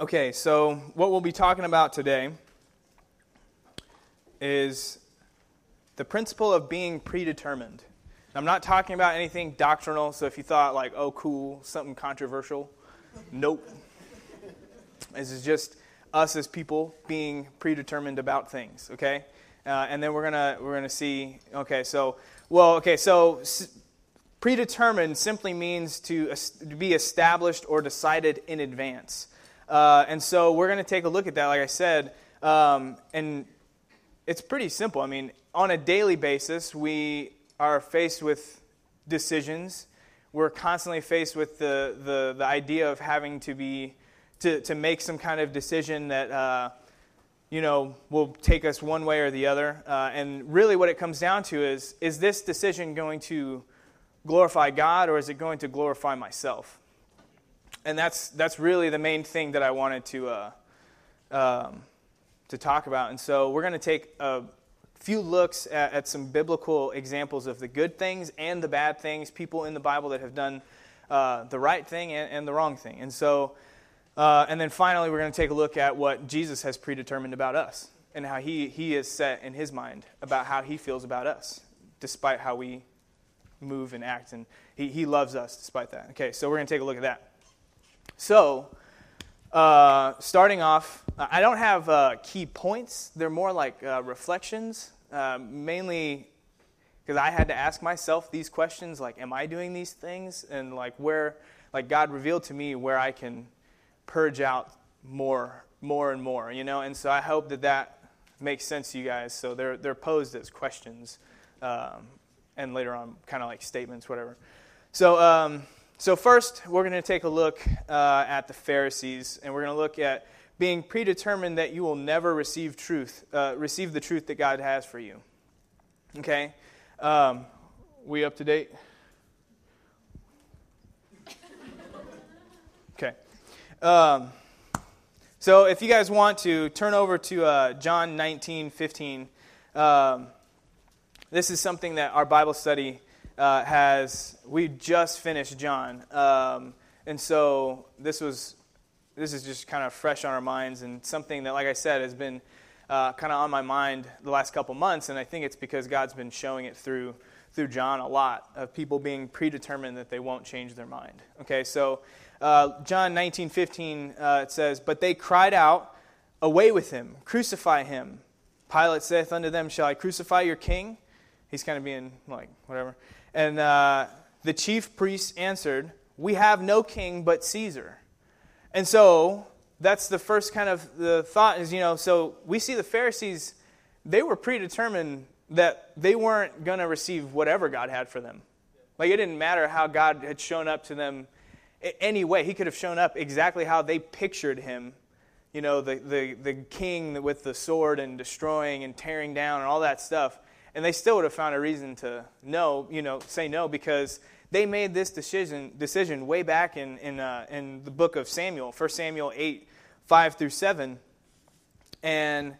Okay, so what we'll be talking about today is the principle of being predetermined. I'm not talking about anything doctrinal, so if you thought, like, oh, cool, something controversial, nope. This is just us as people being predetermined about things, okay? Uh, and then we're gonna we're gonna see. Okay, so well, okay, so s- predetermined simply means to, to be established or decided in advance. Uh, and so we're going to take a look at that, like I said, um, and it's pretty simple. I mean, on a daily basis, we are faced with decisions. We're constantly faced with the, the, the idea of having to be to, to make some kind of decision that uh, you know will take us one way or the other. Uh, and really, what it comes down to is: is this decision going to glorify God, or is it going to glorify myself? And that's that's really the main thing that I wanted to uh, um, to talk about. And so we're going to take a few looks at, at, some biblical examples of the good things and the bad things, people in the Bible that have done uh, the right thing and, and, the wrong thing. And so, uh, and then finally, we're going to take a look at what Jesus has predetermined about us and how he, he is set in his mind about how he feels about us, despite how we move and act. And he, he loves us despite that. Okay, so we're going to take a look at that. So, uh, starting off, I don't have uh, key points. They're more like uh, reflections, uh, mainly because I had to ask myself these questions like, am I doing these things? And like, where, like, God revealed to me where I can purge out more, more and more, you know? And so I hope that that makes sense to you guys. So they're, they're posed as questions um, and later on, kind of like statements, whatever. So, um, so, first, we're going to take a look uh, at the Pharisees, and we're going to look at being predetermined that you will never receive truth, uh, receive the truth that God has for you. Okay? Um, we up to date? Okay. Um, so, if you guys want to turn over to uh, John 19 15, um, this is something that our Bible study uh, has we just finished John, um, and so this was this is just kind of fresh on our minds and something that, like I said, has been uh, kind of on my mind the last couple months, and I think it's because God's been showing it through through John a lot of people being predetermined that they won't change their mind. Okay, so uh, John 19:15 uh, it says, But they cried out, Away with him, crucify him. Pilate saith unto them, Shall I crucify your king? He's kind of being like, whatever. And uh, the chief priests answered, We have no king but Caesar. And so that's the first kind of the thought is, you know, so we see the Pharisees, they were predetermined that they weren't going to receive whatever God had for them. Like it didn't matter how God had shown up to them any way. He could have shown up exactly how they pictured him. You know, the, the, the king with the sword and destroying and tearing down and all that stuff and they still would have found a reason to no, you know, say no because they made this decision decision way back in in, uh, in the book of Samuel, 1 Samuel 8, 5 through 7. And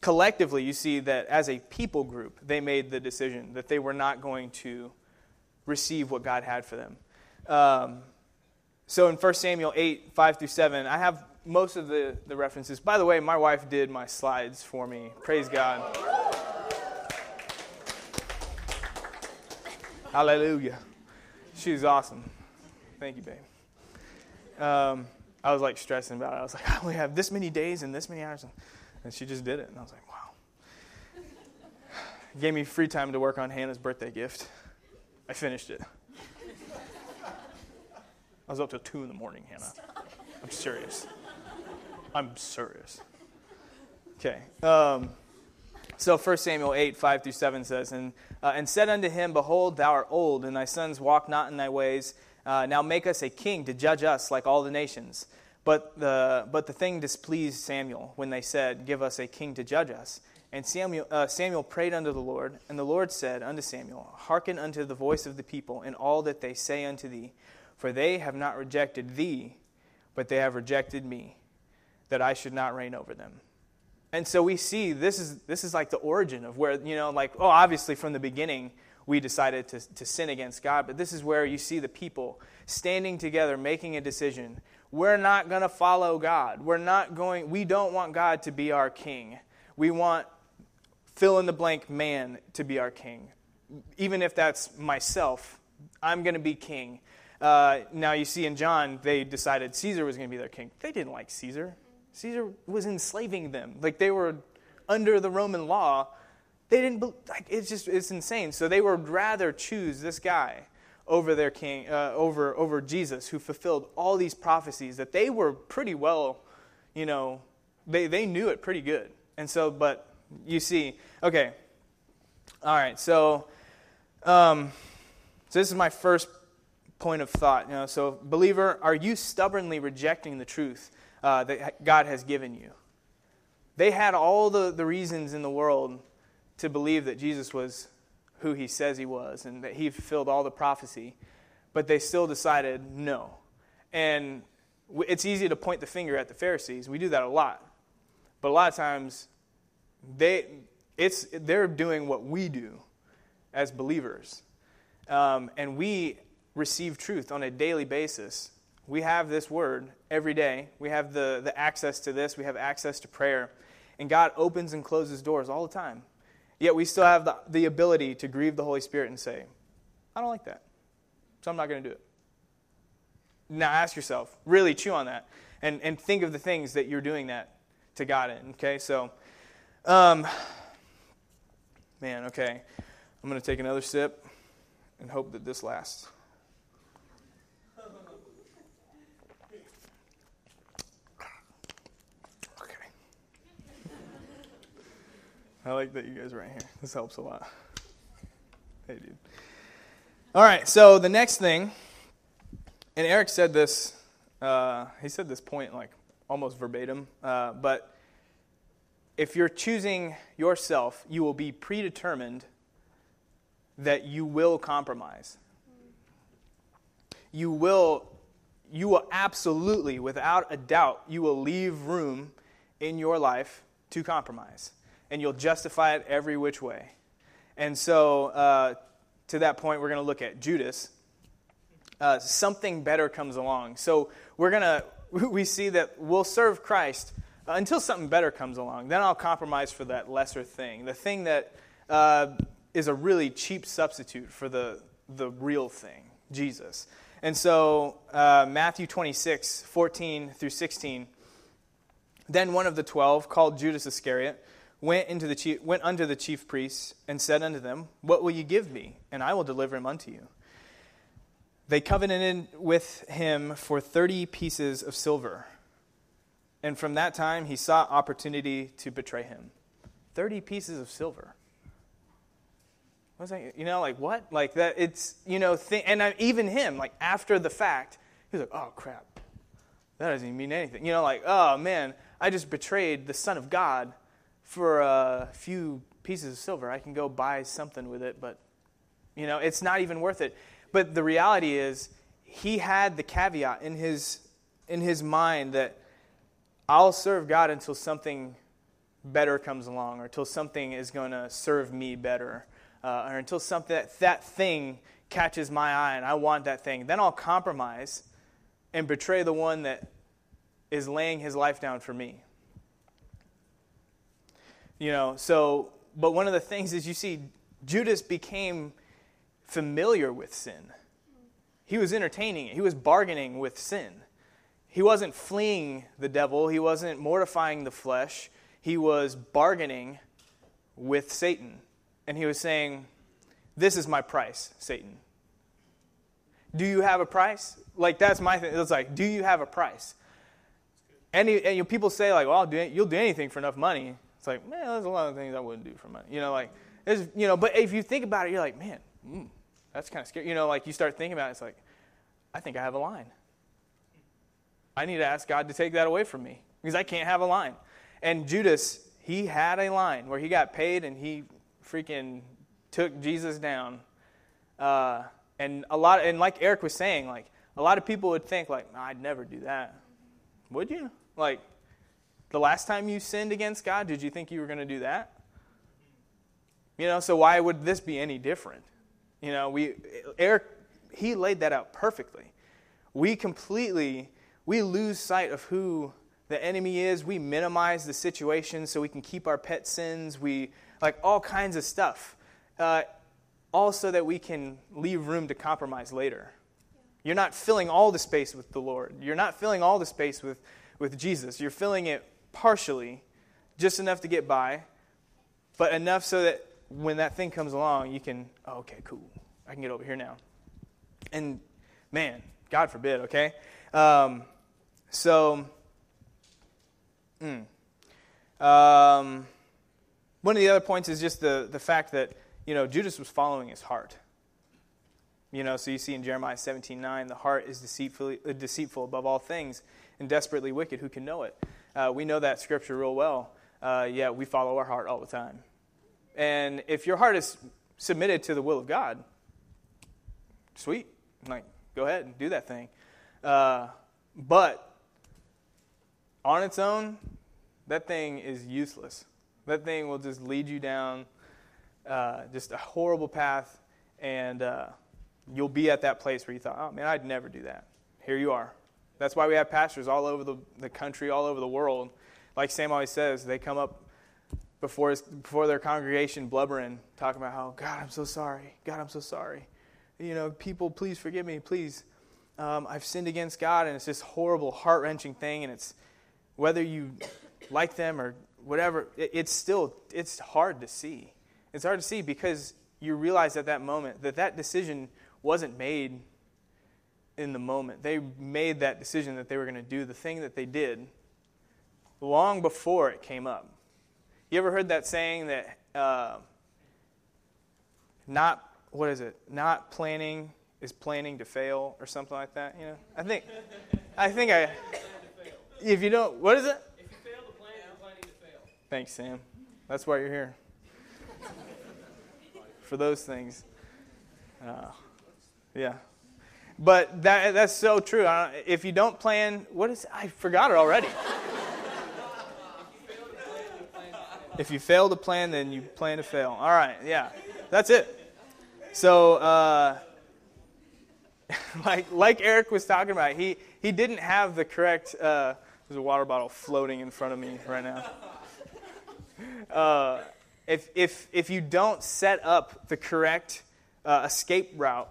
collectively, you see that as a people group, they made the decision that they were not going to receive what God had for them. Um, so in 1 Samuel 8, 5 through 7, I have most of the, the references. By the way, my wife did my slides for me. Praise God. Hallelujah. She's awesome. Thank you, babe. Um, I was like stressing about it. I was like, I only have this many days and this many hours. And she just did it. And I was like, wow. Gave me free time to work on Hannah's birthday gift. I finished it. I was up till 2 in the morning, Hannah. I'm serious. I'm serious. Okay. Um, so 1 Samuel 8, 5 through 7 says, And, uh, and said unto him, Behold, thou art old, and thy sons walk not in thy ways. Uh, now make us a king to judge us like all the nations. But the, but the thing displeased Samuel when they said, Give us a king to judge us. And Samuel, uh, Samuel prayed unto the Lord, and the Lord said unto Samuel, Hearken unto the voice of the people in all that they say unto thee, for they have not rejected thee, but they have rejected me, that I should not reign over them. And so we see this is this is like the origin of where you know like oh obviously from the beginning we decided to, to sin against God. But this is where you see the people standing together, making a decision. We're not going to follow God. We're not going, we don't want God to be our king. We want fill in the blank man to be our king. Even if that's myself, I'm going to be king. Uh, now, you see in John, they decided Caesar was going to be their king. They didn't like Caesar. Caesar was enslaving them. Like they were under the Roman law. They didn't, like, it's just, it's insane. So they would rather choose this guy over their king, uh, over, over Jesus, who fulfilled all these prophecies that they were pretty well, you know, they, they knew it pretty good. And so, but you see, okay, all right, so, um, so this is my first point of thought. You know, so, believer, are you stubbornly rejecting the truth uh, that God has given you? They had all the, the reasons in the world to believe that Jesus was who he says he was and that he fulfilled all the prophecy, but they still decided no. And it's easy to point the finger at the Pharisees. We do that a lot. But a lot of times, they, it's, they're doing what we do as believers. Um, and we receive truth on a daily basis. We have this word every day. We have the, the access to this. We have access to prayer. And God opens and closes doors all the time. Yet we still have the, the ability to grieve the Holy Spirit and say, I don't like that. So I'm not going to do it. Now ask yourself, really chew on that, and, and think of the things that you're doing that to God in. Okay, so, um, man, okay. I'm going to take another sip and hope that this lasts. I like that you guys are right here. This helps a lot. Hey, dude. All right, so the next thing, and Eric said this, uh, he said this point like almost verbatim, uh, but if you're choosing yourself, you will be predetermined that you will compromise. You will, you will absolutely, without a doubt, you will leave room in your life to compromise and you'll justify it every which way. And so, uh, to that point, we're going to look at Judas. Uh, something better comes along. So, we're going to, we see that we'll serve Christ until something better comes along. Then I'll compromise for that lesser thing, the thing that uh, is a really cheap substitute for the, the real thing, Jesus. And so, uh, Matthew 26, 14 through 16. Then one of the twelve, called Judas Iscariot, went, into the chief, went unto the chief priests and said unto them, What will you give me? And I will deliver him unto you. They covenanted with him for thirty pieces of silver. And from that time he sought opportunity to betray him. Thirty pieces of silver. What was that? You know, like what? Like that? It's you know, th- and I, even him, like after the fact, he's like, "Oh crap, that doesn't even mean anything." You know, like, "Oh man, I just betrayed the Son of God for a few pieces of silver. I can go buy something with it, but you know, it's not even worth it. But the reality is he had the caveat in his in his mind that I'll serve God until something better comes along or until something is going to serve me better uh, or until something that, that thing catches my eye and I want that thing. Then I'll compromise and betray the one that is laying his life down for me. You know, so, but one of the things is you see, Judas became familiar with sin. He was entertaining it, he was bargaining with sin. He wasn't fleeing the devil, he wasn't mortifying the flesh, he was bargaining with Satan. And he was saying, This is my price, Satan. Do you have a price? Like, that's my thing. It's like, Do you have a price? And, and you know, people say, like, well, do, you'll do anything for enough money. It's like, man, there's a lot of things I wouldn't do for money. You know, like, there's, you know, but if you think about it, you're like, man, mm, that's kind of scary. You know, like you start thinking about it, it's like, I think I have a line. I need to ask God to take that away from me because I can't have a line. And Judas, he had a line where he got paid and he freaking took Jesus down. Uh, and a lot, and like Eric was saying, like a lot of people would think, like, I'd never do that. Would you? Like, the last time you sinned against God, did you think you were going to do that? You know, so why would this be any different? You know, we Eric he laid that out perfectly. We completely we lose sight of who the enemy is. We minimize the situation so we can keep our pet sins. We like all kinds of stuff. Uh, all so that we can leave room to compromise later. You're not filling all the space with the Lord. You're not filling all the space with, with Jesus. You're filling it partially, just enough to get by, but enough so that when that thing comes along, you can, oh, okay, cool. I can get over here now. And man, God forbid, okay? Um, so, mm, um, one of the other points is just the, the fact that, you know, Judas was following his heart. You know, so you see in Jeremiah 17 9, the heart is deceitful, uh, deceitful above all things and desperately wicked. Who can know it? Uh, we know that scripture real well. Uh, yeah, we follow our heart all the time. And if your heart is submitted to the will of God, sweet. Like, go ahead and do that thing. Uh, but on its own, that thing is useless. That thing will just lead you down uh, just a horrible path, and uh, you'll be at that place where you thought, oh man, I'd never do that. Here you are. That's why we have pastors all over the, the country, all over the world. Like Sam always says, they come up before, his, before their congregation blubbering, talking about how, God, I'm so sorry. God, I'm so sorry. You know, people, please forgive me. Please. Um, I've sinned against God, and it's this horrible, heart wrenching thing. And it's whether you like them or whatever, it, it's still it's hard to see. It's hard to see because you realize at that moment that that decision wasn't made in the moment. They made that decision that they were going to do the thing that they did long before it came up. You ever heard that saying that uh, not what is it? Not planning is planning to fail or something like that. You know, I think, I think I. If you don't, what is it? If you fail to plan, you're planning to fail. Thanks, Sam. That's why you're here. For those things. Uh, yeah. But that, that's so true. If you don't plan, what is, I forgot it already. if you fail to plan, then you plan to fail. All right, yeah. That's it. So, uh, like, like Eric was talking about, he, he didn't have the correct, uh, there's a water bottle floating in front of me right now. Uh, if, if, if you don't set up the correct uh, escape route,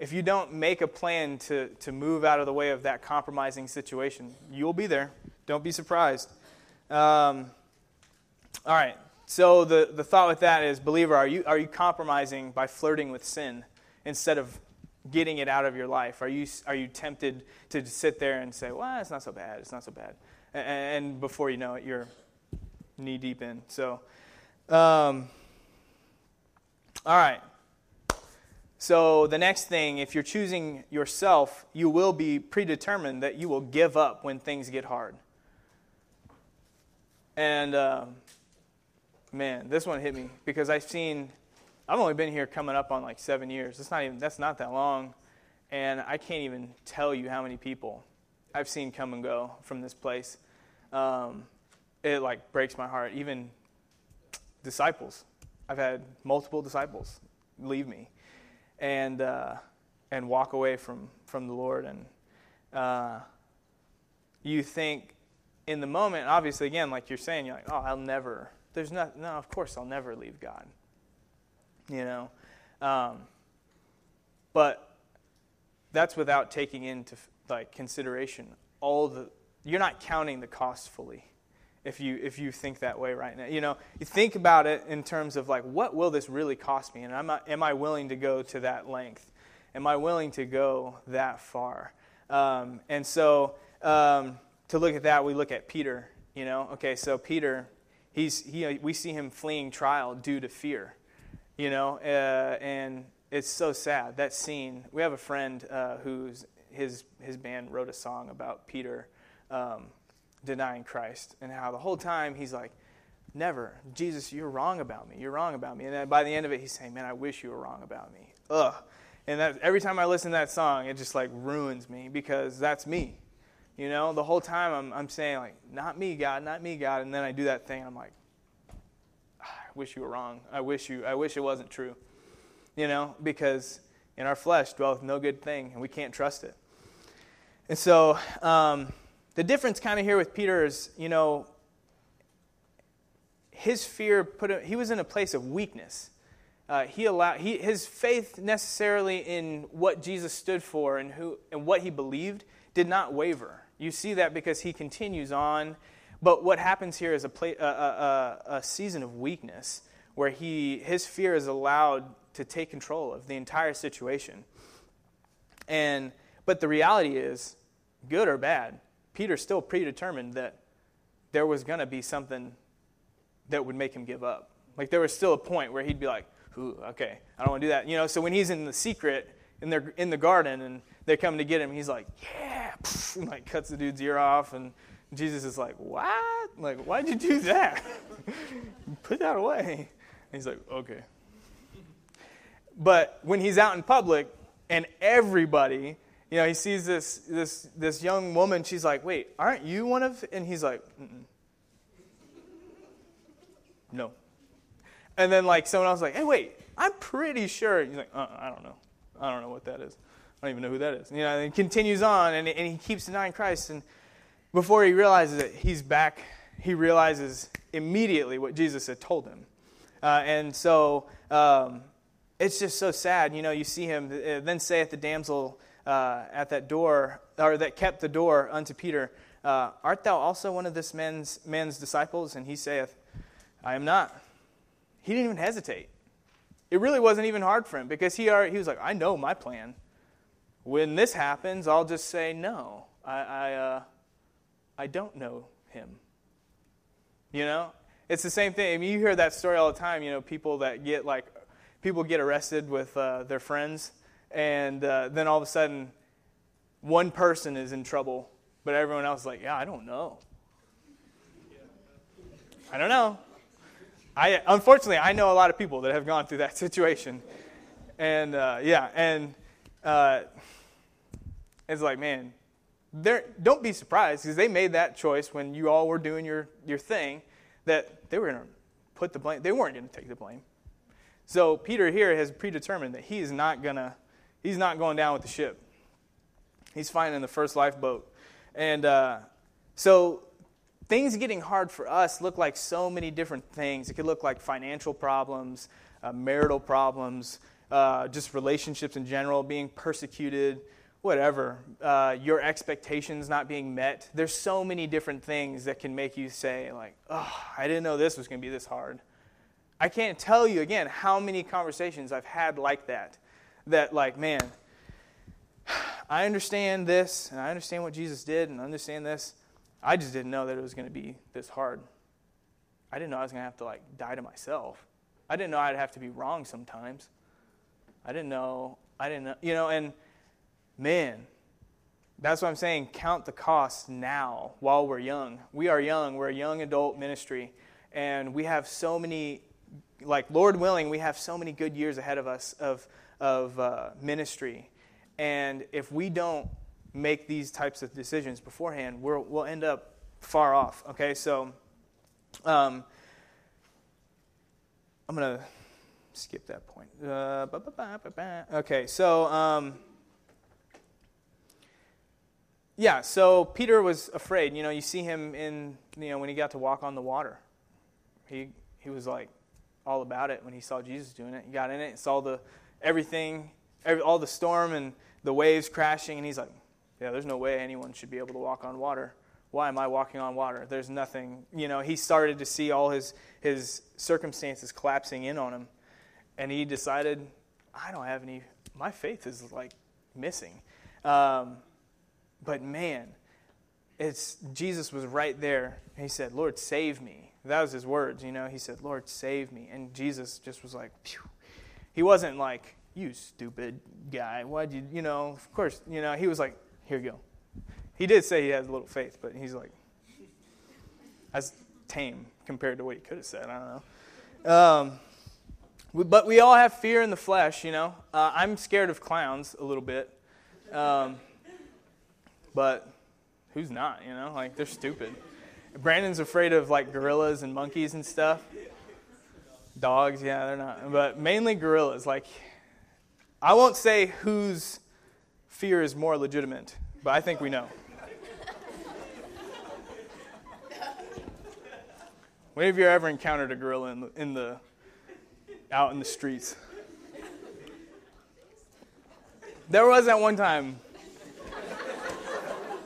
if you don't make a plan to, to move out of the way of that compromising situation, you'll be there. Don't be surprised. Um, all right. So the, the thought with that is, believer, are you, are you compromising by flirting with sin instead of getting it out of your life? Are you, are you tempted to sit there and say, well, it's not so bad, it's not so bad? And, and before you know it, you're knee deep in. So, um, all right. So, the next thing, if you're choosing yourself, you will be predetermined that you will give up when things get hard. And uh, man, this one hit me because I've seen, I've only been here coming up on like seven years. That's not even, that's not that long. And I can't even tell you how many people I've seen come and go from this place. Um, it like breaks my heart. Even disciples. I've had multiple disciples leave me and uh, and walk away from from the Lord. And uh, you think in the moment, obviously, again, like you're saying, you're like, oh, I'll never. There's not. No, of course, I'll never leave God. You know, um, but that's without taking into like consideration all the. You're not counting the cost fully if you if you think that way right now. You know, you think about it in terms of like, what will this really cost me, and am I, am I willing to go to that length? Am I willing to go that far? Um, and so um, to look at that, we look at Peter. You know, okay, so Peter, he's he we see him fleeing trial due to fear. You know, uh, and it's so sad that scene. We have a friend uh, who's his his band wrote a song about Peter. Um, denying Christ and how the whole time he's like, Never. Jesus, you're wrong about me. You're wrong about me. And then by the end of it, he's saying, Man, I wish you were wrong about me. Ugh. And that, every time I listen to that song, it just like ruins me because that's me. You know, the whole time I'm, I'm saying, like, not me, God, not me, God. And then I do that thing, and I'm like, ah, I wish you were wrong. I wish you, I wish it wasn't true. you know, because in our flesh dwelleth no good thing, and we can't trust it. And so um, the difference kind of here with Peter is, you know, his fear put him, he was in a place of weakness. Uh, he allowed he, his faith necessarily in what Jesus stood for and who and what he believed did not waver. You see that because he continues on. But what happens here is a, a, a, a season of weakness where he his fear is allowed to take control of the entire situation. And but the reality is, good or bad, Peter still predetermined that there was going to be something that would make him give up. Like there was still a point where he'd be like, okay, I don't want to do that. You know, so when he's in the secret in their in the garden and they come to get him, he's like, yeah, and like cuts the dude's ear off, and Jesus is like, what? Like, why'd you do that? Put that away. And he's like, okay. But when he's out in public and everybody, you know, he sees this this this young woman, she's like, wait, aren't you one of? And he's like, Mm-mm. no. And then like someone else like, hey, wait, I'm pretty sure. And He's like, uh, I don't know. I don't know what that is. I don't even know who that is. You know, and continues on and, and he keeps denying Christ. And before he realizes it, he's back. He realizes immediately what Jesus had told him. Uh, and so um, it's just so sad. You know, you see him uh, then say at the damsel uh, at that door, or that kept the door unto Peter, uh, Art thou also one of this man's, man's disciples? And he saith, I am not. He didn't even hesitate. It really wasn't even hard for him because he, already, he was like, I know my plan. When this happens, I'll just say, No, I, I, uh, I don't know him. You know? It's the same thing. I mean, you hear that story all the time, you know, people that get like, people get arrested with uh, their friends, and uh, then all of a sudden, one person is in trouble, but everyone else is like, Yeah, I don't know. I don't know. I unfortunately I know a lot of people that have gone through that situation, and uh, yeah, and uh, it's like, man, there. don't be surprised because they made that choice when you all were doing your your thing that they were to put the blame. They weren't going to take the blame. So Peter here has predetermined that he is not gonna he's not going down with the ship. He's finding the first lifeboat, and uh, so things getting hard for us look like so many different things. It could look like financial problems, uh, marital problems, uh, just relationships in general, being persecuted, whatever. Uh, your expectations not being met. There's so many different things that can make you say, like, oh, I didn't know this was going to be this hard. I can't tell you again how many conversations I've had like that. That, like, man, I understand this, and I understand what Jesus did, and I understand this I just didn't know that it was going to be this hard. I didn't know I was going to have to like die to myself. I didn't know I'd have to be wrong sometimes. I didn't know. I didn't know. You know, and man, that's what I'm saying. Count the cost now while we're young. We are young. We're a young adult ministry. And we have so many, like, Lord willing, we have so many good years ahead of us of, of uh, ministry. And if we don't make these types of decisions beforehand, we will end up far off. Okay, so um, I'm going to skip that point. Uh, okay, so um, yeah, so Peter was afraid. You know, you see him in, you know, when he got to walk on the water. He, he was like all about it when he saw Jesus doing it. He got in it, saw the everything, every, all the storm and the waves crashing, and he's like, yeah, there's no way anyone should be able to walk on water. Why am I walking on water? There's nothing. You know, he started to see all his, his circumstances collapsing in on him. And he decided, I don't have any, my faith is like missing. Um, but man, it's Jesus was right there. He said, Lord, save me. That was his words, you know. He said, Lord, save me. And Jesus just was like, Phew. He wasn't like, you stupid guy. Why'd you, you know, of course, you know, he was like, here you go. He did say he has a little faith, but he's like, that's tame compared to what he could have said. I don't know. Um, but we all have fear in the flesh, you know. Uh, I'm scared of clowns a little bit. Um, but who's not, you know? Like, they're stupid. Brandon's afraid of, like, gorillas and monkeys and stuff. Dogs, yeah, they're not. But mainly gorillas. Like, I won't say whose fear is more legitimate, but I think we know. When have you ever encountered a gorilla in the, in the out in the streets? There was that one time.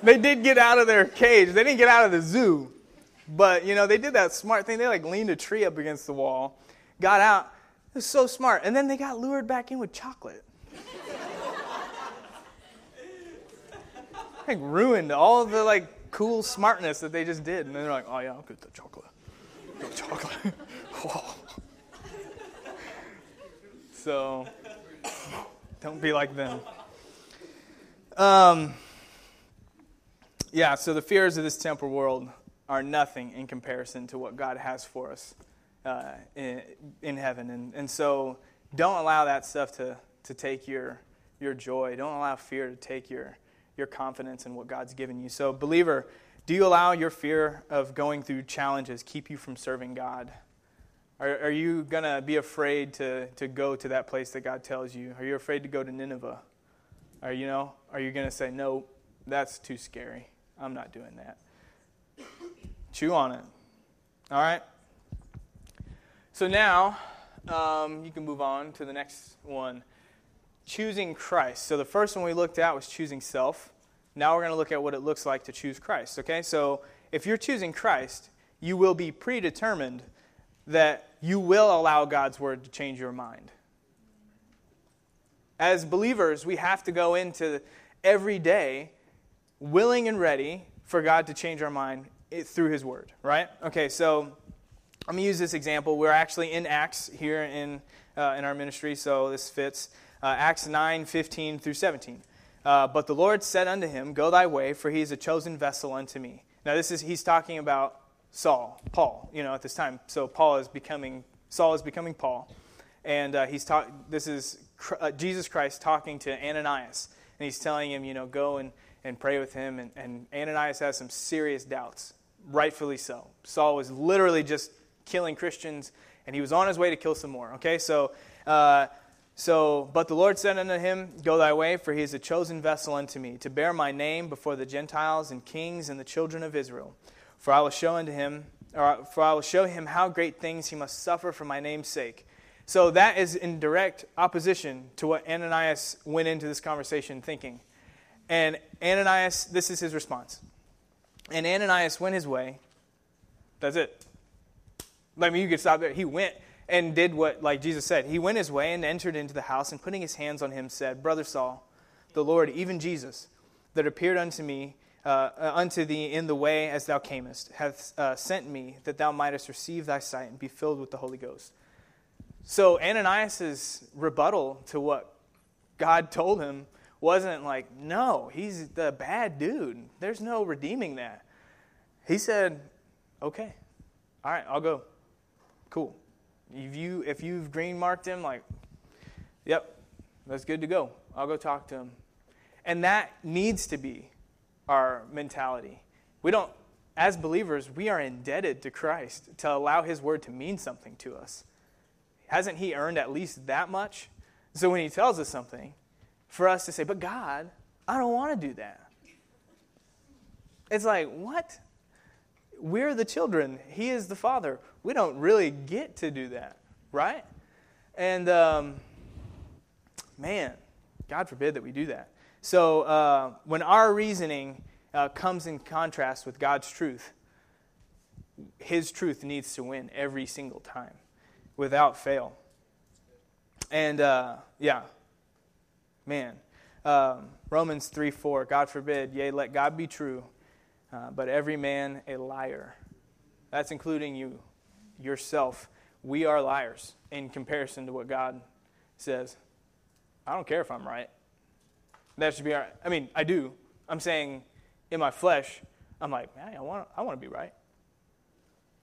They did get out of their cage. They didn't get out of the zoo. But, you know, they did that smart thing. They like leaned a tree up against the wall, got out. It was so smart. And then they got lured back in with chocolate. like ruined all the like cool smartness that they just did. And then they're like, oh yeah, I'll get the chocolate. The chocolate. So don't be like them. Um, yeah, so the fears of this temporal world are nothing in comparison to what God has for us uh, in, in heaven. And, and so don't allow that stuff to, to take your, your joy. Don't allow fear to take your, your confidence in what God's given you. So, believer, do you allow your fear of going through challenges keep you from serving God? Are, are you going to be afraid to, to go to that place that God tells you? Are you afraid to go to Nineveh? Are you know? Are you going to say, no, that's too scary. I'm not doing that. Chew on it. All right? So now um, you can move on to the next one choosing Christ. So the first one we looked at was choosing self. Now we're going to look at what it looks like to choose Christ. Okay? So if you're choosing Christ, you will be predetermined that you will allow God's word to change your mind. As believers, we have to go into every day willing and ready for God to change our mind through his word, right? Okay, so I'm going to use this example. We're actually in Acts here in, uh, in our ministry, so this fits uh, Acts 9 15 through 17. Uh, but the Lord said unto him, Go thy way, for he is a chosen vessel unto me. Now, this is, he's talking about Saul, Paul, you know, at this time. So Paul is becoming, Saul is becoming Paul. And uh, he's talk, this is uh, Jesus Christ talking to Ananias. And he's telling him, you know, go and, and pray with him. And, and Ananias has some serious doubts, rightfully so. Saul was literally just killing Christians, and he was on his way to kill some more. Okay, so uh, so, but the Lord said unto him, Go thy way, for he is a chosen vessel unto me, to bear my name before the Gentiles and kings and the children of Israel. For I will show unto him, or for I will show him how great things he must suffer for my name's sake. So that is in direct opposition to what Ananias went into this conversation thinking. And Ananias, this is his response. And Ananias went his way. That's it. I mean, you could stop there. He went and did what, like Jesus said, he went his way and entered into the house, and putting his hands on him, said, Brother Saul, the Lord, even Jesus, that appeared unto me, uh, uh, unto thee in the way as thou camest, hath uh, sent me that thou mightest receive thy sight and be filled with the Holy Ghost. So Ananias' rebuttal to what God told him wasn't like, no, he's the bad dude. There's no redeeming that. He said, okay, all right, I'll go. Cool. If you if you've green marked him, like, yep, that's good to go. I'll go talk to him. And that needs to be our mentality. We don't, as believers, we are indebted to Christ to allow his word to mean something to us. Hasn't he earned at least that much? So when he tells us something, for us to say, but God, I don't want to do that. It's like, what? We're the children. He is the father. We don't really get to do that, right? And um, man, God forbid that we do that. So uh, when our reasoning uh, comes in contrast with God's truth, His truth needs to win every single time without fail. And uh, yeah, man. Um, Romans 3 4, God forbid, yea, let God be true uh, but every man a liar. That's including you, yourself. We are liars in comparison to what God says. I don't care if I'm right. That should be all right. I mean, I do. I'm saying in my flesh, I'm like, man, I want, I want to be right.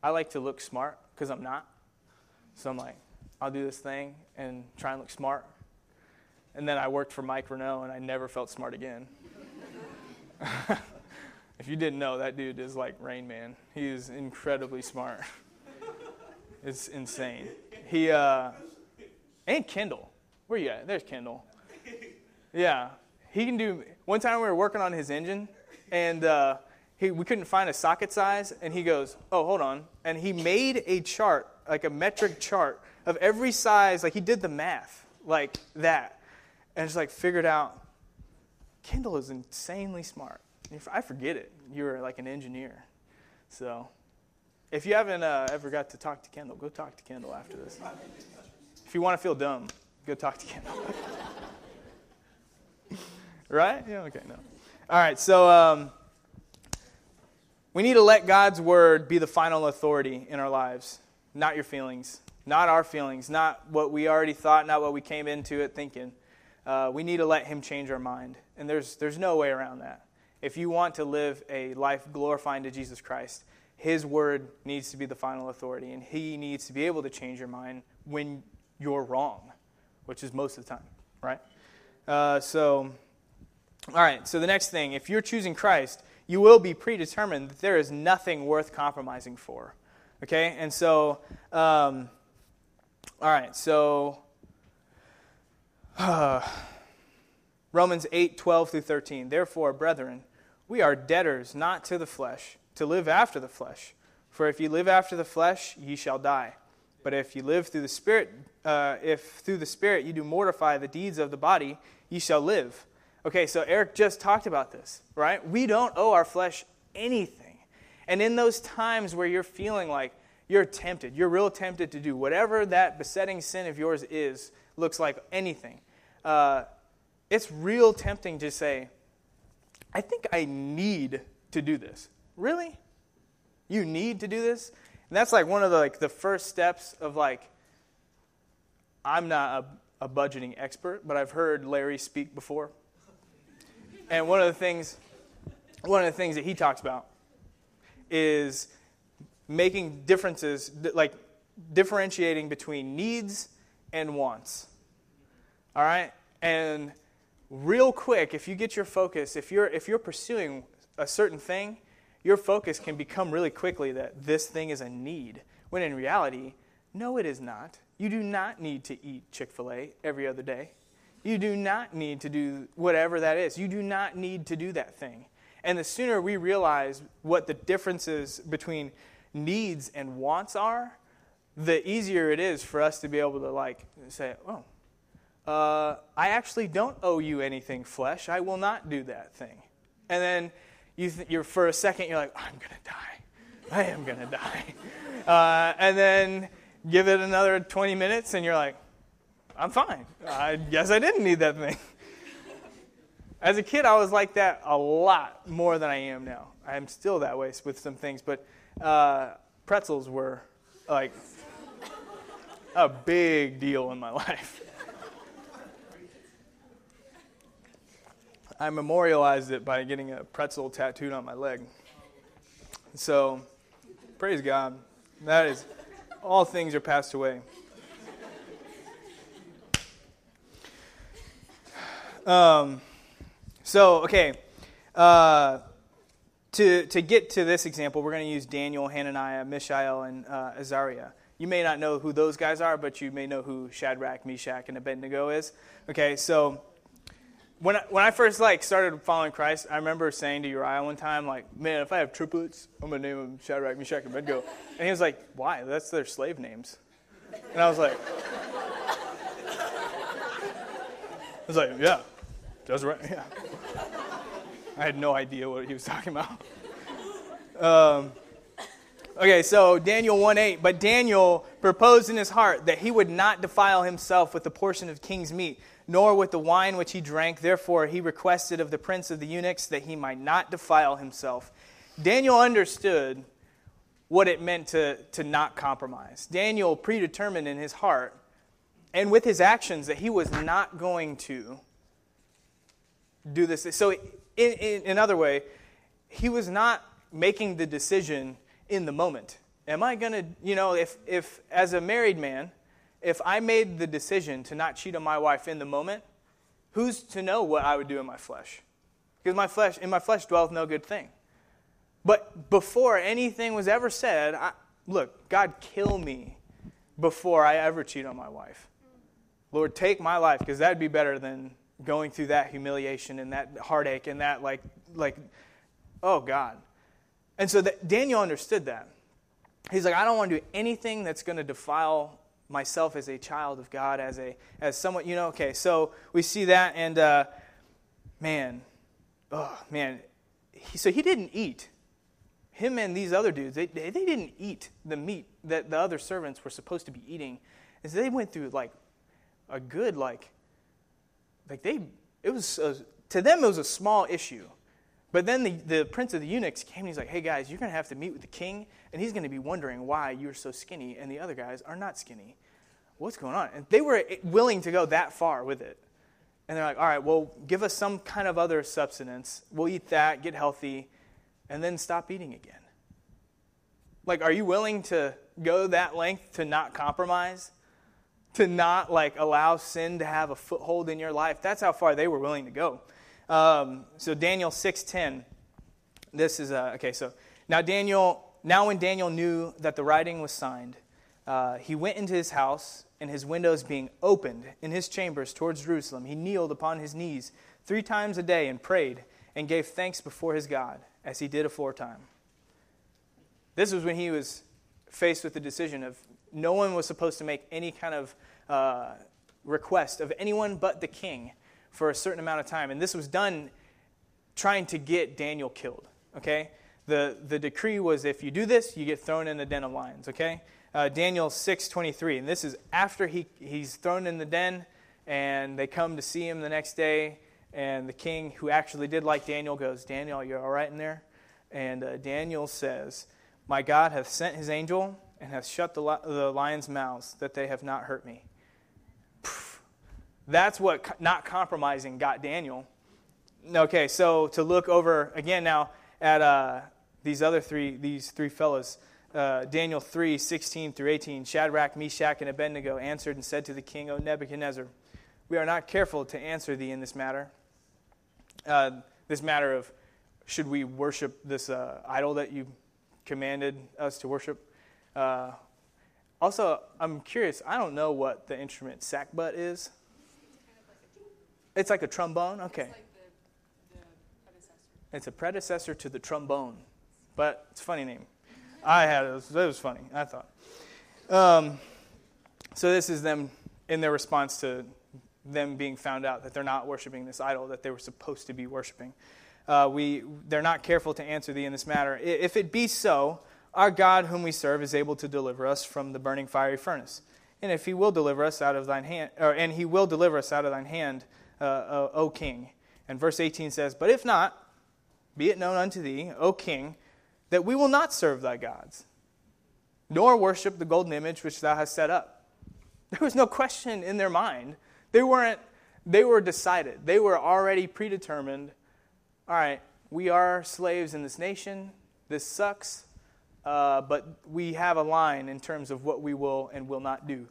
I like to look smart because I'm not. So I'm like, I'll do this thing and try and look smart. And then I worked for Mike Renault and I never felt smart again. If you didn't know, that dude is like Rain Man. He is incredibly smart. it's insane. He uh, and Kendall. Where you at? There's Kendall. Yeah, he can do. One time we were working on his engine, and uh, he, we couldn't find a socket size, and he goes, "Oh, hold on," and he made a chart, like a metric chart of every size. Like he did the math, like that, and just like figured out. Kendall is insanely smart. I forget it. You were like an engineer, so if you haven't uh, ever got to talk to Kendall, go talk to Kendall after this. If you want to feel dumb, go talk to Kendall. right? Yeah, okay, no. All right, so um, we need to let God's word be the final authority in our lives, not your feelings, not our feelings, not what we already thought, not what we came into it thinking. Uh, we need to let Him change our mind. And there's, there's no way around that. If you want to live a life glorifying to Jesus Christ, His word needs to be the final authority, and He needs to be able to change your mind when you're wrong, which is most of the time, right? Uh, so, all right, so the next thing, if you're choosing Christ, you will be predetermined that there is nothing worth compromising for. Okay? And so, um, all right, so uh, Romans 8, 12 through 13. Therefore, brethren, we are debtors not to the flesh, to live after the flesh. For if you live after the flesh, ye shall die. But if you live through the Spirit, uh, if through the Spirit you do mortify the deeds of the body, ye shall live. Okay, so Eric just talked about this, right? We don't owe our flesh anything. And in those times where you're feeling like you're tempted, you're real tempted to do whatever that besetting sin of yours is, looks like anything, uh, it's real tempting to say, I think I need to do this. Really? You need to do this? And that's like one of the like the first steps of like I'm not a, a budgeting expert, but I've heard Larry speak before. And one of the things one of the things that he talks about is making differences like differentiating between needs and wants. All right? And real quick, if you get your focus, if you're if you're pursuing a certain thing, your focus can become really quickly that this thing is a need, when in reality, no, it is not. You do not need to eat Chick fil A every other day. You do not need to do whatever that is. You do not need to do that thing. And the sooner we realize what the differences between needs and wants are, the easier it is for us to be able to like say, "Oh, uh, I actually don't owe you anything, flesh. I will not do that thing." And then you th- for a second you're like, I'm gonna die. I am gonna die. Uh, and then give it another 20 minutes, and you're like, I'm fine. I guess I didn't need that thing. As a kid, I was like that a lot more than I am now. I am still that way with some things, but uh, pretzels were like a big deal in my life. I memorialized it by getting a pretzel tattooed on my leg. So, praise God. That is, all things are passed away. Um, so, okay. Uh, to, to get to this example, we're going to use Daniel, Hananiah, Mishael, and uh, Azariah. You may not know who those guys are, but you may know who Shadrach, Meshach, and Abednego is. Okay, so when I, when I first like started following Christ, I remember saying to Uriah one time, like, "Man, if I have triplets, I'm gonna name them Shadrach, Meshach, and Abednego." And he was like, "Why? That's their slave names." And I was like, "I was like, yeah, that's right, yeah." I had no idea what he was talking about. Um, okay, so Daniel 1 8. But Daniel proposed in his heart that he would not defile himself with the portion of king's meat nor with the wine which he drank. Therefore, he requested of the prince of the eunuchs that he might not defile himself. Daniel understood what it meant to, to not compromise. Daniel predetermined in his heart and with his actions that he was not going to do this. So, in, in another way, he was not making the decision in the moment. Am I going to, you know, if, if as a married man, if I made the decision to not cheat on my wife in the moment, who's to know what I would do in my flesh? Because my flesh, in my flesh dwelleth no good thing. But before anything was ever said, I, look, God, kill me before I ever cheat on my wife. Lord, take my life, because that'd be better than going through that humiliation and that heartache and that like like oh God. And so Daniel understood that. He's like, I don't want to do anything that's going to defile myself as a child of God, as a as someone, you know. Okay, so we see that, and uh, man, oh man, he, so he didn't eat. Him and these other dudes, they, they, they didn't eat the meat that the other servants were supposed to be eating. And so they went through like a good like like they it was a, to them it was a small issue but then the, the prince of the eunuchs came and he's like hey guys you're going to have to meet with the king and he's going to be wondering why you're so skinny and the other guys are not skinny. What's going on? And they were eh, willing to go that far with it. And they're like all right well give us some kind of other substance. We'll eat that get healthy and then stop eating again. Like are you willing to go that length to not compromise? To not like allow sin to have a foothold in your life. That's how far they were willing to go. Um, so Daniel 6:10. This is uh, okay. So now Daniel. Now when Daniel knew that the writing was signed, uh, he went into his house, and his windows being opened in his chambers towards Jerusalem, he kneeled upon his knees three times a day and prayed and gave thanks before his God, as he did aforetime. This was when he was faced with the decision of no one was supposed to make any kind of uh, request of anyone but the king for a certain amount of time. And this was done trying to get Daniel killed. Okay? The, the decree was if you do this, you get thrown in the den of lions. Okay? Uh, Daniel 6.23. And this is after he, he's thrown in the den and they come to see him the next day. And the king, who actually did like Daniel, goes, Daniel, you're all right in there? And uh, Daniel says, My God hath sent his angel and hath shut the, the lions' mouths, that they have not hurt me. That's what not compromising got Daniel. Okay, so to look over again now at uh, these other three, these three fellows, uh, Daniel 3, 16 through 18, Shadrach, Meshach, and Abednego answered and said to the king, O Nebuchadnezzar, we are not careful to answer thee in this matter. Uh, this matter of should we worship this uh, idol that you commanded us to worship? Uh, also, I'm curious. I don't know what the instrument sackbut is. It's like a trombone. Okay. It's, like the, the it's a predecessor to the trombone, but it's a funny name. I had it. It was, it was funny. I thought. Um, so this is them in their response to them being found out that they're not worshiping this idol that they were supposed to be worshiping. Uh, we, they're not careful to answer thee in this matter. If it be so, our God, whom we serve, is able to deliver us from the burning fiery furnace. And if he will deliver us out of thine hand, or, and he will deliver us out of thine hand, uh, uh, O king. And verse 18 says, But if not, be it known unto thee, O king, that we will not serve thy gods, nor worship the golden image which thou hast set up. There was no question in their mind. They weren't, they were decided. They were already predetermined. All right, we are slaves in this nation. This sucks uh, but we have a line in terms of what we will and will not do.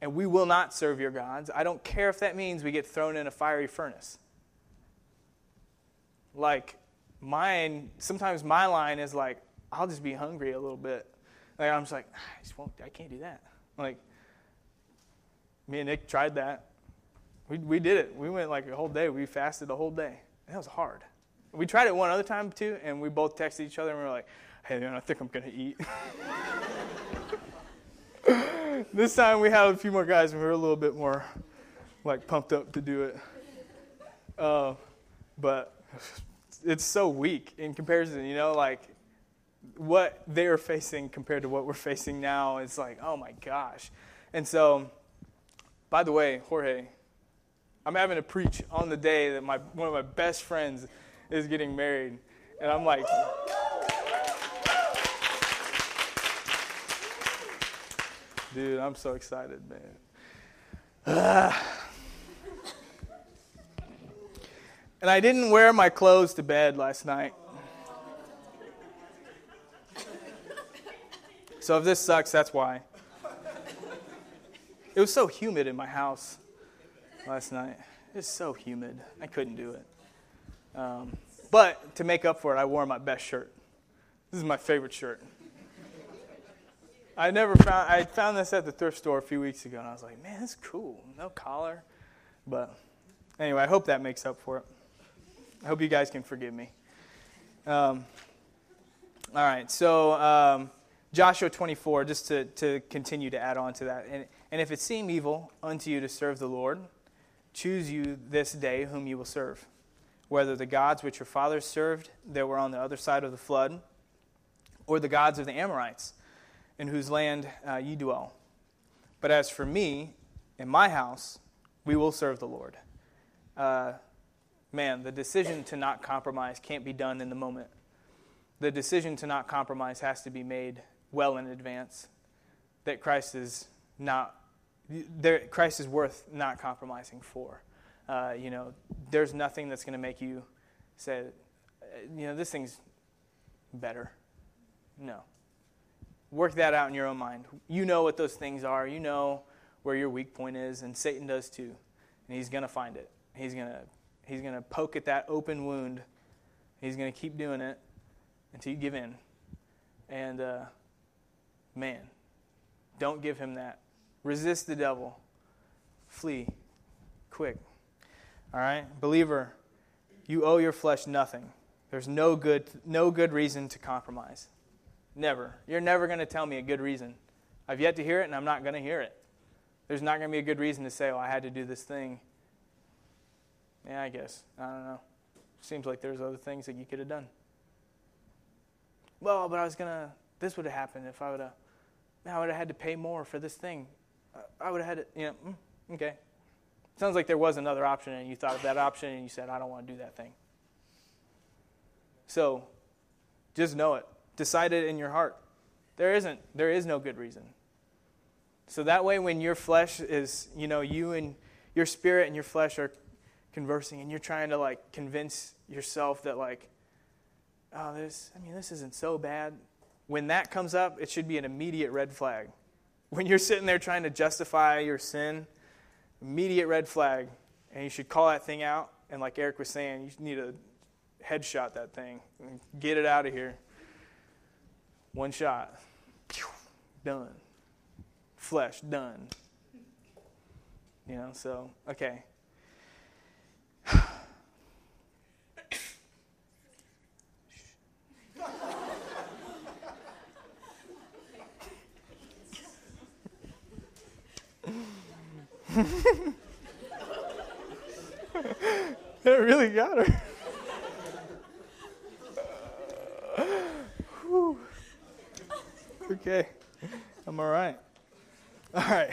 And we will not serve your gods. I don't care if that means we get thrown in a fiery furnace. Like, mine, sometimes my line is like, I'll just be hungry a little bit. Like, I'm just like, ah, I just won't, I can't do that. Like, me and Nick tried that. We, we did it. We went like a whole day. We fasted the whole day. That was hard. We tried it one other time too, and we both texted each other and we were like, hey, man, I think I'm going to eat. this time we had a few more guys and we were a little bit more like pumped up to do it. Uh, but it's so weak in comparison, you know, like what they're facing compared to what we're facing now. It's like, oh my gosh. And so, by the way, Jorge, I'm having to preach on the day that my one of my best friends is getting married. And I'm like, Dude, I'm so excited, man. And I didn't wear my clothes to bed last night. So if this sucks, that's why. It was so humid in my house last night. It was so humid. I couldn't do it. Um, but to make up for it, I wore my best shirt. This is my favorite shirt. I never found. I found this at the thrift store a few weeks ago, and I was like, "Man, this is cool. No collar," but Anyway, I hope that makes up for it. I hope you guys can forgive me. Um, all right, so um, Joshua 24, just to, to continue to add on to that. And, and if it seem evil unto you to serve the Lord, choose you this day whom you will serve, whether the gods which your fathers served that were on the other side of the flood, or the gods of the Amorites, in whose land uh, ye dwell. But as for me and my house, we will serve the Lord. Uh, man, the decision to not compromise can't be done in the moment. The decision to not compromise has to be made well in advance. That Christ is not, there, Christ is worth not compromising for. Uh, you know, there's nothing that's going to make you say, you know, this thing's better. No. Work that out in your own mind. You know what those things are. You know where your weak point is, and Satan does too. And he's going to find it. He's going to he's going to poke at that open wound. He's going to keep doing it until you give in. And uh, man, don't give him that. Resist the devil. Flee. Quick. All right? Believer, you owe your flesh nothing. There's no good, no good reason to compromise. Never. You're never going to tell me a good reason. I've yet to hear it, and I'm not going to hear it. There's not going to be a good reason to say, oh, I had to do this thing. Yeah, I guess. I don't know. Seems like there's other things that you could have done. Well, but I was going to, this would have happened if I would have, I would have had to pay more for this thing. I would have had to, you know, mm, okay. Sounds like there was another option, and you thought of that option, and you said, I don't want to do that thing. So, just know it. Decide it in your heart. There isn't, there is no good reason. So that way, when your flesh is, you know, you and your spirit and your flesh are conversing and you're trying to like convince yourself that like oh this i mean this isn't so bad when that comes up it should be an immediate red flag when you're sitting there trying to justify your sin immediate red flag and you should call that thing out and like eric was saying you need to headshot that thing and get it out of here one shot. Done. Flesh done. You know so okay. That really got her. okay. I'm all right. All right.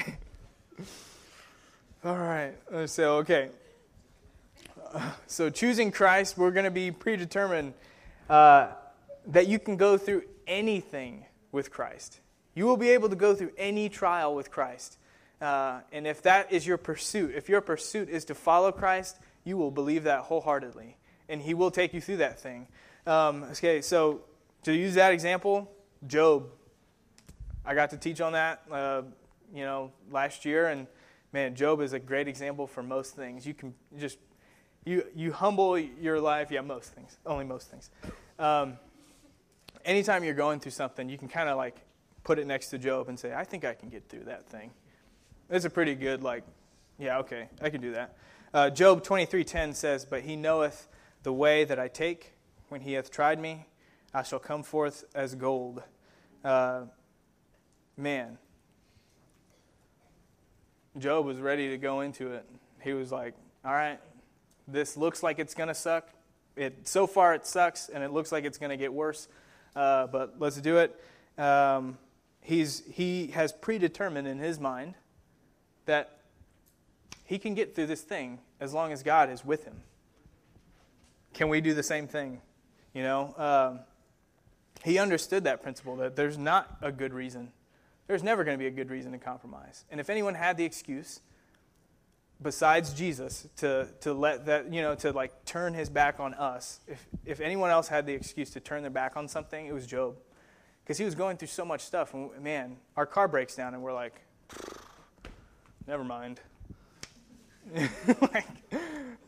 All right. So, okay. so, choosing Christ, we're going to be predetermined uh, that you can go through anything with Christ. You will be able to go through any trial with Christ. Uh, and if that is your pursuit, if your pursuit is to follow Christ, you will believe that wholeheartedly. And He will take you through that thing. Um, okay, so to use that example, Job. I got to teach on that, uh, you know, last year. And man, Job is a great example for most things. You can just, you, you humble your life. Yeah, most things. Only most things. Um, anytime you're going through something, you can kind of like put it next to Job and say, I think I can get through that thing. It's a pretty good, like, yeah, okay, I can do that. Uh, Job 23.10 says, But he knoweth the way that I take. When he hath tried me, I shall come forth as gold. Uh, man, Job was ready to go into it. He was like, all right, this looks like it's going to suck. It, so far it sucks, and it looks like it's going to get worse, uh, but let's do it. Um, he's, he has predetermined in his mind that he can get through this thing as long as God is with him. Can we do the same thing? You know, um, he understood that principle that there's not a good reason. There's never going to be a good reason to compromise. And if anyone had the excuse, besides Jesus, to, to let that, you know, to like turn his back on us, if, if anyone else had the excuse to turn their back on something, it was Job. Because he was going through so much stuff. And man, our car breaks down and we're like, never mind. like,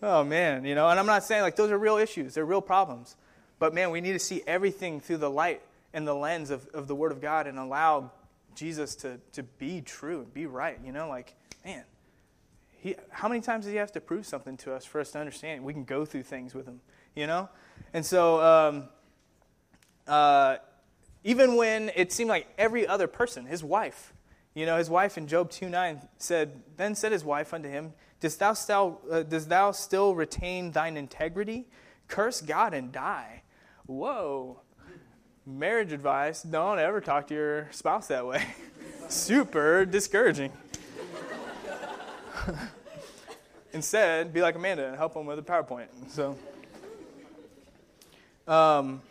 oh man, you know, and I'm not saying like those are real issues, they're real problems. But man, we need to see everything through the light and the lens of, of the Word of God and allow Jesus to, to be true, and be right, you know, like, man, he, how many times does he have to prove something to us for us to understand? We can go through things with him, you know? And so, um, uh, even when it seemed like every other person, his wife, you know, his wife in Job 2 9 said, Then said his wife unto him, Dost thou, still, uh, dost thou still retain thine integrity? Curse God and die. Whoa. Marriage advice don't ever talk to your spouse that way. Super discouraging. Instead, be like Amanda and help them with a PowerPoint. So, um,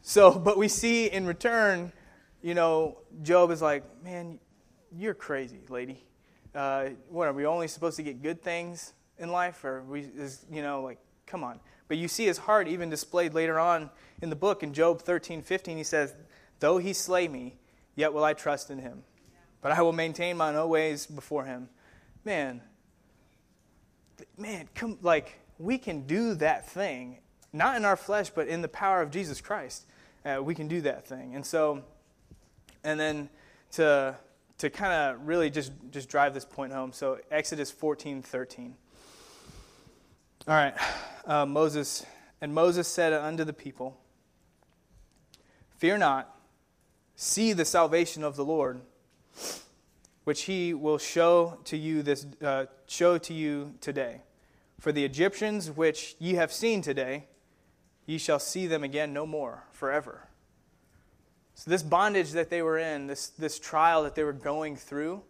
so, but we see in return, you know, Job is like, man, you're crazy, lady. Uh, what are we only supposed to get good things in life, or we, is, you know, like, come on. But you see his heart even displayed later on in the book in Job 13, 15. He says, Though he slay me, yet will I trust in him. But I will maintain mine own ways before him. Man, man, come, like, we can do that thing, not in our flesh, but in the power of Jesus Christ. Uh, we can do that thing. And so, and then to, to kind of really just, just drive this point home, so Exodus 14, 13. All right, uh, Moses, and Moses said unto the people, Fear not, see the salvation of the Lord, which he will show to you this uh, show to you today. For the Egyptians which ye have seen today, ye shall see them again no more forever. So this bondage that they were in, this this trial that they were going through,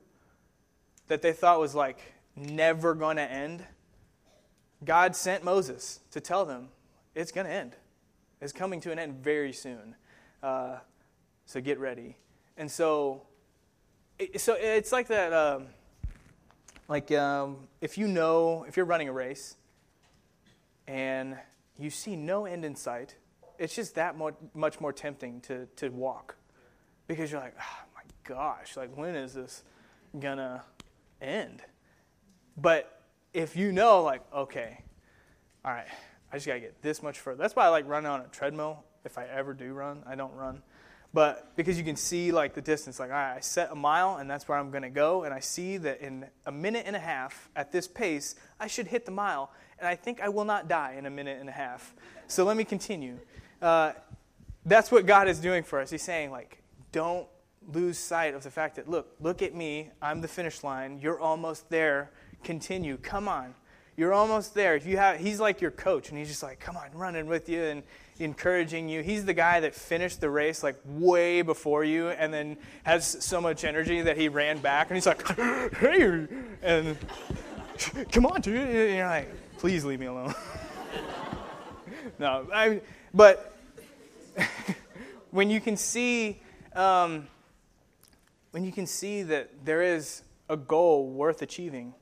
that they thought was like never going to end, God sent Moses to tell them it's going to end. It's coming to an end very soon. Uh, so get ready. And so, it, so it's like that. Um, like um, if you know, if you're running a race, and you see no end in sight, it's just that more, much more tempting to to walk, because you're like, oh my gosh, like when is this gonna end? But if you know, like, okay, all right, I just gotta get this much further. That's why I like running on a treadmill. If I ever do run, I don't run, but because you can see like the distance. Like, all right, I set a mile, and that's where I'm gonna go, and I see that in a minute and a half at this pace, I should hit the mile, and I think I will not die in a minute and a half. So let me continue. Uh, that's what God is doing for us. He's saying like, don't lose sight of the fact that look, look at me. I'm the finish line. You're almost there. Continue. Come on. You're almost there. If you have, he's like your coach, and he's just like, come on, running with you and encouraging you. He's the guy that finished the race like way before you, and then has so much energy that he ran back, and he's like, hey, and come on, dude. And you're like, please leave me alone. no, I, but when you can see, um, when you can see that there is a goal worth achieving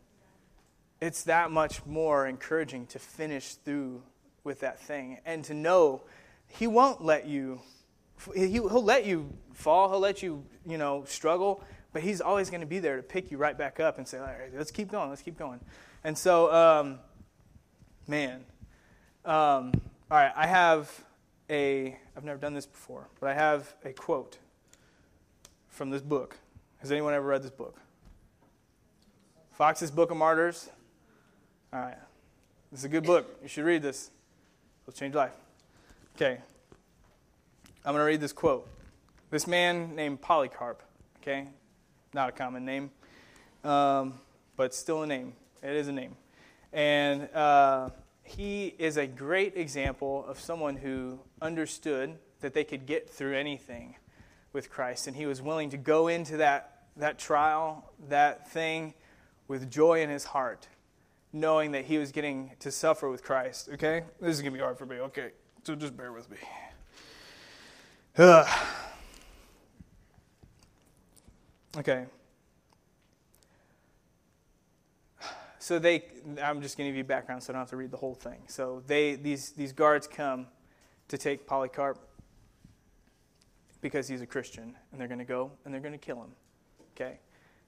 it's that much more encouraging to finish through with that thing and to know he won't let you he'll let you fall he'll let you you know struggle but he's always going to be there to pick you right back up and say all right let's keep going let's keep going. And so um, man um, all right i have a i've never done this before but i have a quote from this book. Has anyone ever read this book? Foxe's book of martyrs all right. This is a good book. You should read this. It'll change life. Okay. I'm going to read this quote. This man named Polycarp, okay? Not a common name, um, but still a name. It is a name. And uh, he is a great example of someone who understood that they could get through anything with Christ. And he was willing to go into that, that trial, that thing, with joy in his heart knowing that he was getting to suffer with Christ. Okay? This is going to be hard for me. Okay. So just bear with me. Ugh. Okay. So they, I'm just going to give you background so I don't have to read the whole thing. So they, these, these guards come to take Polycarp because he's a Christian, and they're going to go and they're going to kill him. Okay?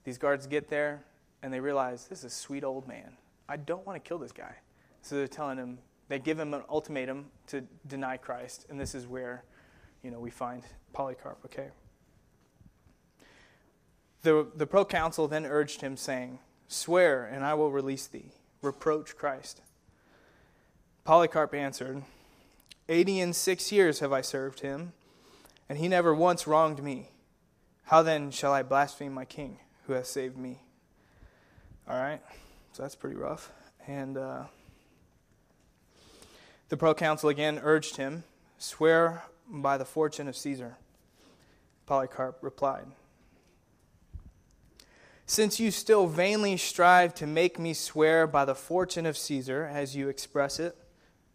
These guards get there and they realize this is a sweet old man. I don't want to kill this guy. So they're telling him, they give him an ultimatum to deny Christ, and this is where, you know, we find Polycarp, okay? The, the proconsul then urged him, saying, Swear, and I will release thee. Reproach Christ. Polycarp answered, Eighty and six years have I served him, and he never once wronged me. How then shall I blaspheme my king, who has saved me? All right, so that's pretty rough. And uh, the proconsul again urged him, Swear by the fortune of Caesar. Polycarp replied, Since you still vainly strive to make me swear by the fortune of Caesar, as you express it,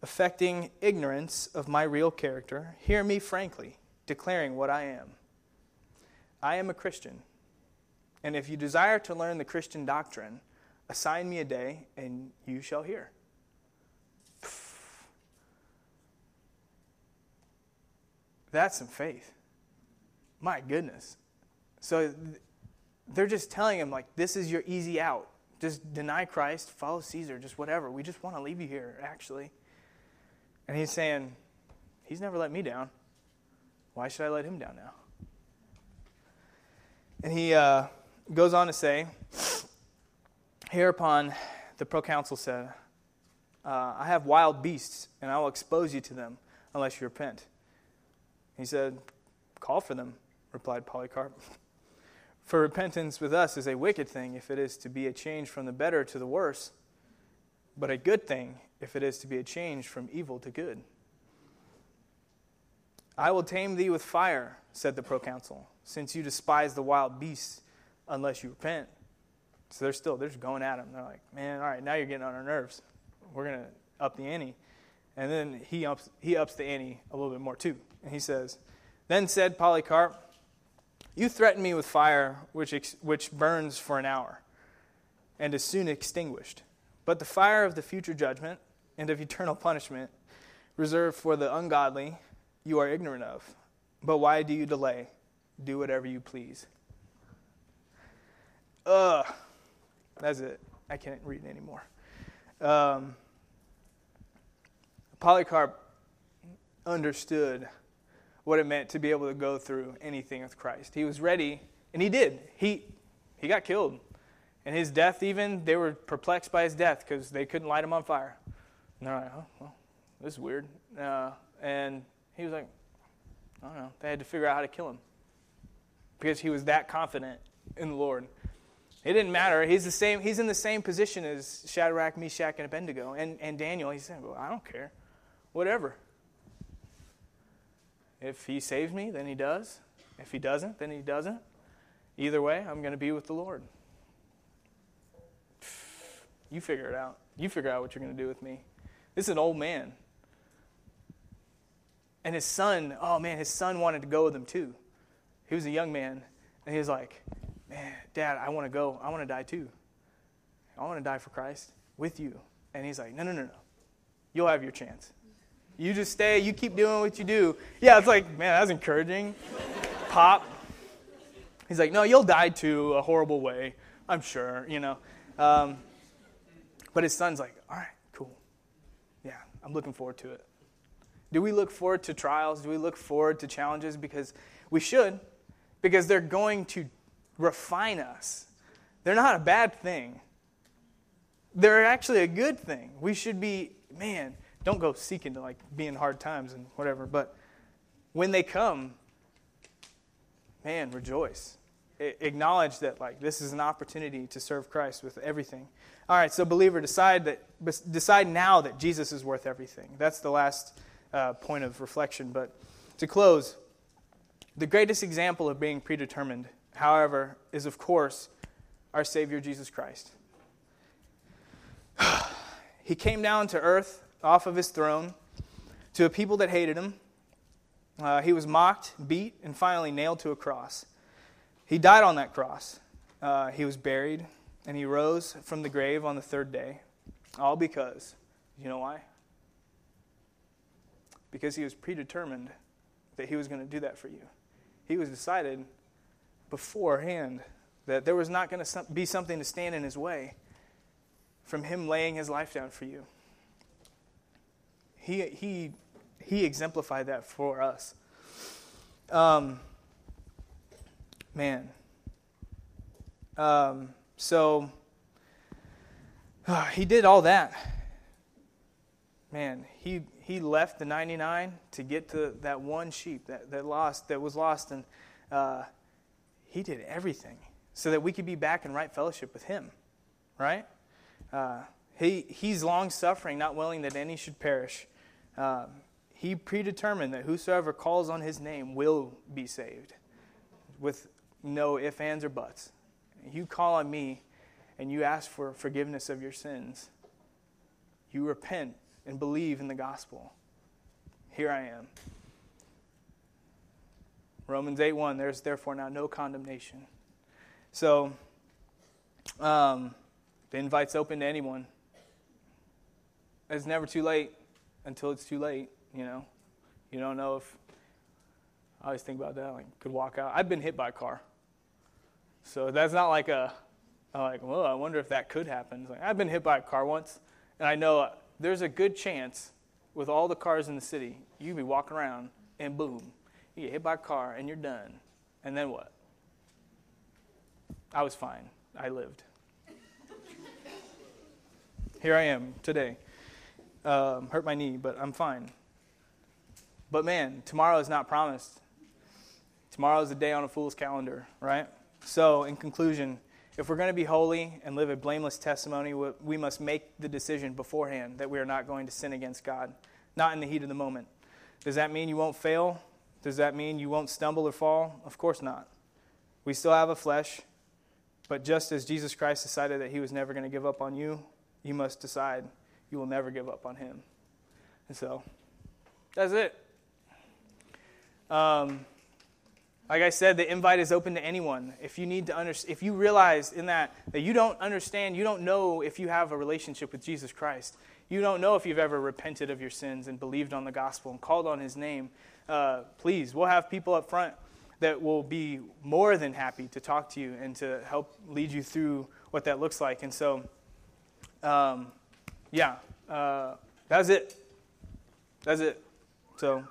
affecting ignorance of my real character, hear me frankly, declaring what I am. I am a Christian, and if you desire to learn the Christian doctrine, assign me a day, and you shall hear. That's some faith. My goodness. So they're just telling him, like, this is your easy out. Just deny Christ, follow Caesar, just whatever. We just want to leave you here, actually. And he's saying, He's never let me down. Why should I let him down now? And he uh, goes on to say, Hereupon the proconsul said, uh, I have wild beasts, and I will expose you to them unless you repent. He said, Call for them, replied Polycarp. For repentance with us is a wicked thing if it is to be a change from the better to the worse, but a good thing if it is to be a change from evil to good. I will tame thee with fire, said the proconsul, since you despise the wild beasts unless you repent. So they're still, they're just going at him. They're like, man, all right, now you're getting on our nerves. We're to up the ante. And then he ups, he ups the ante a little bit more too. And he says, Then said Polycarp, You threaten me with fire which, ex- which burns for an hour and is soon extinguished. But the fire of the future judgment and of eternal punishment reserved for the ungodly you are ignorant of. But why do you delay? Do whatever you please. Ugh. That's it. I can't read anymore. Um, Polycarp understood what it meant to be able to go through anything with Christ. He was ready, and he did. He, he got killed. And his death, even, they were perplexed by his death because they couldn't light him on fire. And they're like, oh, well, this is weird. Uh, and he was like, I don't know. They had to figure out how to kill him because he was that confident in the Lord. It didn't matter. He's the same. He's in the same position as Shadrach, Meshach, and Abednego, and, and Daniel. He said, "Well, I don't care, whatever. If he saves me, then he does. If he doesn't, then he doesn't. Either way, I'm going to be with the Lord. You figure it out. You figure out what you're going to do with me. This is an old man. And his son, oh man, his son wanted to go with him too. He was a young man, and he was like, Man, Dad, I want to go. I want to die too. I want to die for Christ with you. And he's like, No, no, no, no. You'll have your chance. You just stay, you keep doing what you do. Yeah, it's like, man, that's encouraging. Pop. He's like, No, you'll die too, a horrible way, I'm sure, you know. Um, but his son's like, All right, cool. Yeah, I'm looking forward to it. Do we look forward to trials? Do we look forward to challenges? Because we should, because they're going to refine us. They're not a bad thing. They're actually a good thing. We should be, man, don't go seeking to like be in hard times and whatever, but when they come, man, rejoice. Acknowledge that like this is an opportunity to serve Christ with everything. All right, so believer, decide that decide now that Jesus is worth everything. That's the last uh, point of reflection. But to close, the greatest example of being predetermined however, is of course our Savior Jesus Christ. he came down to earth off of his throne to a people that hated him. Uh, he was mocked, beat, and finally nailed to a cross. He died on that cross. Uh, he was buried, and he rose from the grave on the third day. All because, you know why? Because he was predetermined that he was going to do that for you. He was decided beforehand that there was not going to be something to stand in his way from him laying his life down for you. He, he, he exemplified that for us. Um, man. Um, so Uh, he did all that. Man, he, he left the 99 to get to that one sheep that, that lost that was lost and uh, he did everything so that we could be back in right fellowship with him right? Uh, he, he's long suffering not willing that any should perish. Um, he predetermined that whosoever calls on his name will be saved with no ifs ands or buts. You call on me and you ask for forgiveness of your sins you repent and believe in the gospel. Here I am. Romans 8 1, there's therefore now no condemnation. So, um, the invite's open to anyone. It's never too late until it's too late, you know. You don't know if. I always think about that, like, could walk out. I've been hit by a car. So that's not like a, like, well, I wonder if that could happen. It's like, I've been hit by a car once, and I know there's a good chance with all the cars in the city, you would be walking around and boom, you get hit by a car and you're done. And then what? I was fine. I lived. Here I am today. Um, hurt my knee, but I'm fine. But man, tomorrow is not promised. Tomorrow is a day on a fool's calendar, right? So, in conclusion, if we're going to be holy and live a blameless testimony, we must make the decision beforehand that we are not going to sin against God, not in the heat of the moment. Does that mean you won't fail? Does that mean you won't stumble or fall? Of course not. We still have a flesh, but just as Jesus Christ decided that he was never going to give up on you, you must decide you will never give up on him. And so, that's it. Um, like I said, the invite is open to anyone. If you need to understand, if you realize in that that you don't understand, you don't know if you have a relationship with Jesus Christ. You don't know if you've ever repented of your sins and believed on the gospel and called on His name. Uh, please, we'll have people up front that will be more than happy to talk to you and to help lead you through what that looks like. And so, um, yeah, uh, that's it. That's it. So.